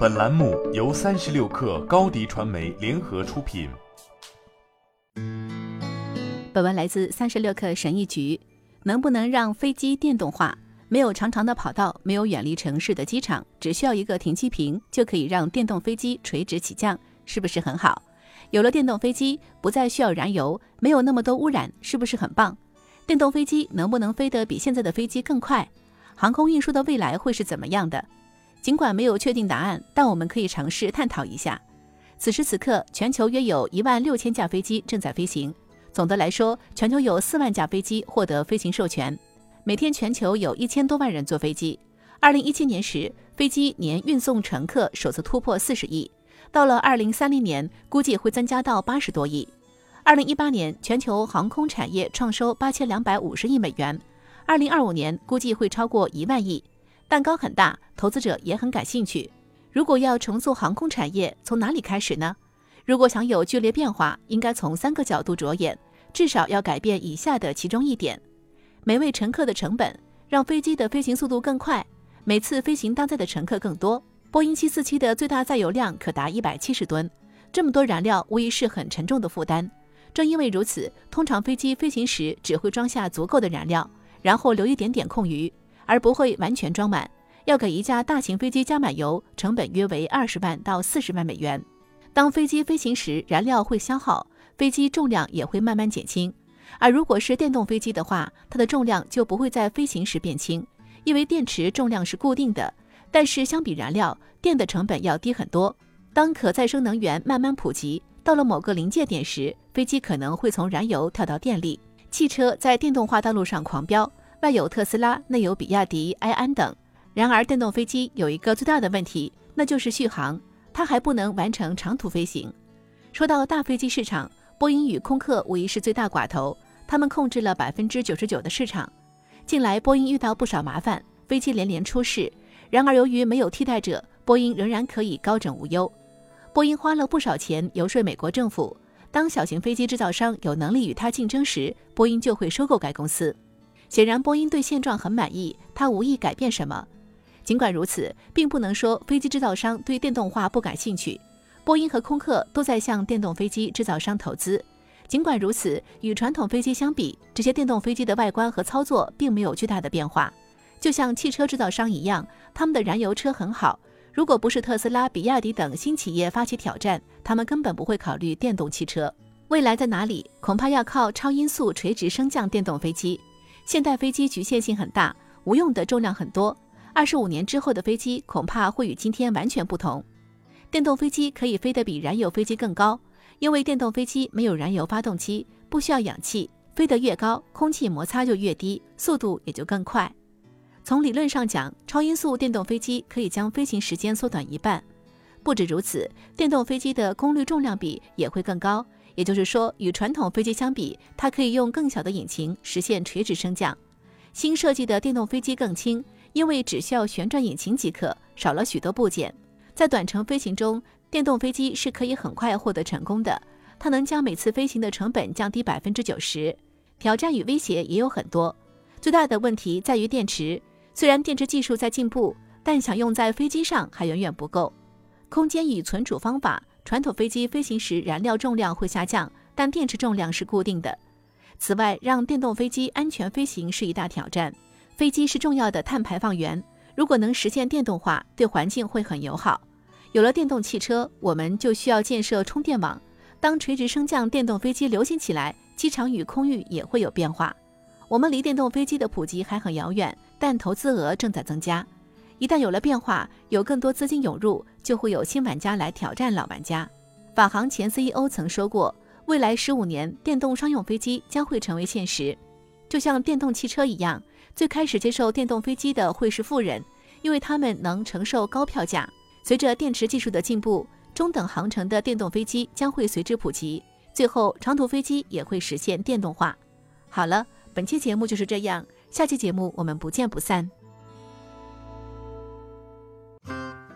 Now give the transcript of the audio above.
本栏目由三十六氪高低传媒联合出品。本文来自三十六氪神译局。能不能让飞机电动化？没有长长的跑道，没有远离城市的机场，只需要一个停机坪，就可以让电动飞机垂直起降，是不是很好？有了电动飞机，不再需要燃油，没有那么多污染，是不是很棒？电动飞机能不能飞得比现在的飞机更快？航空运输的未来会是怎么样的？尽管没有确定答案，但我们可以尝试探讨一下。此时此刻，全球约有一万六千架飞机正在飞行。总的来说，全球有四万架飞机获得飞行授权。每天，全球有一千多万人坐飞机。二零一七年时，飞机年运送乘客首次突破四十亿。到了二零三零年，估计会增加到八十多亿。二零一八年，全球航空产业创收八千两百五十亿美元。二零二五年，估计会超过一万亿。蛋糕很大，投资者也很感兴趣。如果要重塑航空产业，从哪里开始呢？如果想有剧烈变化，应该从三个角度着眼，至少要改变以下的其中一点：每位乘客的成本，让飞机的飞行速度更快，每次飞行搭载的乘客更多。波音747的最大载油量可达一百七十吨，这么多燃料无疑是很沉重的负担。正因为如此，通常飞机飞行时只会装下足够的燃料，然后留一点点空余。而不会完全装满，要给一架大型飞机加满油，成本约为二十万到四十万美元。当飞机飞行时，燃料会消耗，飞机重量也会慢慢减轻。而如果是电动飞机的话，它的重量就不会在飞行时变轻，因为电池重量是固定的。但是相比燃料，电的成本要低很多。当可再生能源慢慢普及，到了某个临界点时，飞机可能会从燃油跳到电力。汽车在电动化道路上狂飙。外有特斯拉，内有比亚迪、埃安等。然而，电动飞机有一个最大的问题，那就是续航，它还不能完成长途飞行。说到大飞机市场，波音与空客无疑是最大寡头，他们控制了百分之九十九的市场。近来，波音遇到不少麻烦，飞机连连出事。然而，由于没有替代者，波音仍然可以高枕无忧。波音花了不少钱游说美国政府，当小型飞机制造商有能力与它竞争时，波音就会收购该公司。显然，波音对现状很满意，它无意改变什么。尽管如此，并不能说飞机制造商对电动化不感兴趣。波音和空客都在向电动飞机制造商投资。尽管如此，与传统飞机相比，这些电动飞机的外观和操作并没有巨大的变化。就像汽车制造商一样，他们的燃油车很好。如果不是特斯拉、比亚迪等新企业发起挑战，他们根本不会考虑电动汽车。未来在哪里？恐怕要靠超音速垂直升降电动飞机。现代飞机局限性很大，无用的重量很多。二十五年之后的飞机恐怕会与今天完全不同。电动飞机可以飞得比燃油飞机更高，因为电动飞机没有燃油发动机，不需要氧气，飞得越高，空气摩擦就越低，速度也就更快。从理论上讲，超音速电动飞机可以将飞行时间缩短一半。不止如此，电动飞机的功率重量比也会更高。也就是说，与传统飞机相比，它可以用更小的引擎实现垂直升降。新设计的电动飞机更轻，因为只需要旋转引擎即可，少了许多部件。在短程飞行中，电动飞机是可以很快获得成功的。它能将每次飞行的成本降低百分之九十。挑战与威胁也有很多，最大的问题在于电池。虽然电池技术在进步，但想用在飞机上还远远不够。空间与存储方法。传统飞机飞行时燃料重量会下降，但电池重量是固定的。此外，让电动飞机安全飞行是一大挑战。飞机是重要的碳排放源，如果能实现电动化，对环境会很友好。有了电动汽车，我们就需要建设充电网。当垂直升降电动飞机流行起来，机场与空域也会有变化。我们离电动飞机的普及还很遥远，但投资额正在增加。一旦有了变化，有更多资金涌入，就会有新玩家来挑战老玩家。法航前 CEO 曾说过，未来十五年，电动商用飞机将会成为现实，就像电动汽车一样。最开始接受电动飞机的会是富人，因为他们能承受高票价。随着电池技术的进步，中等航程的电动飞机将会随之普及，最后长途飞机也会实现电动化。好了，本期节目就是这样，下期节目我们不见不散。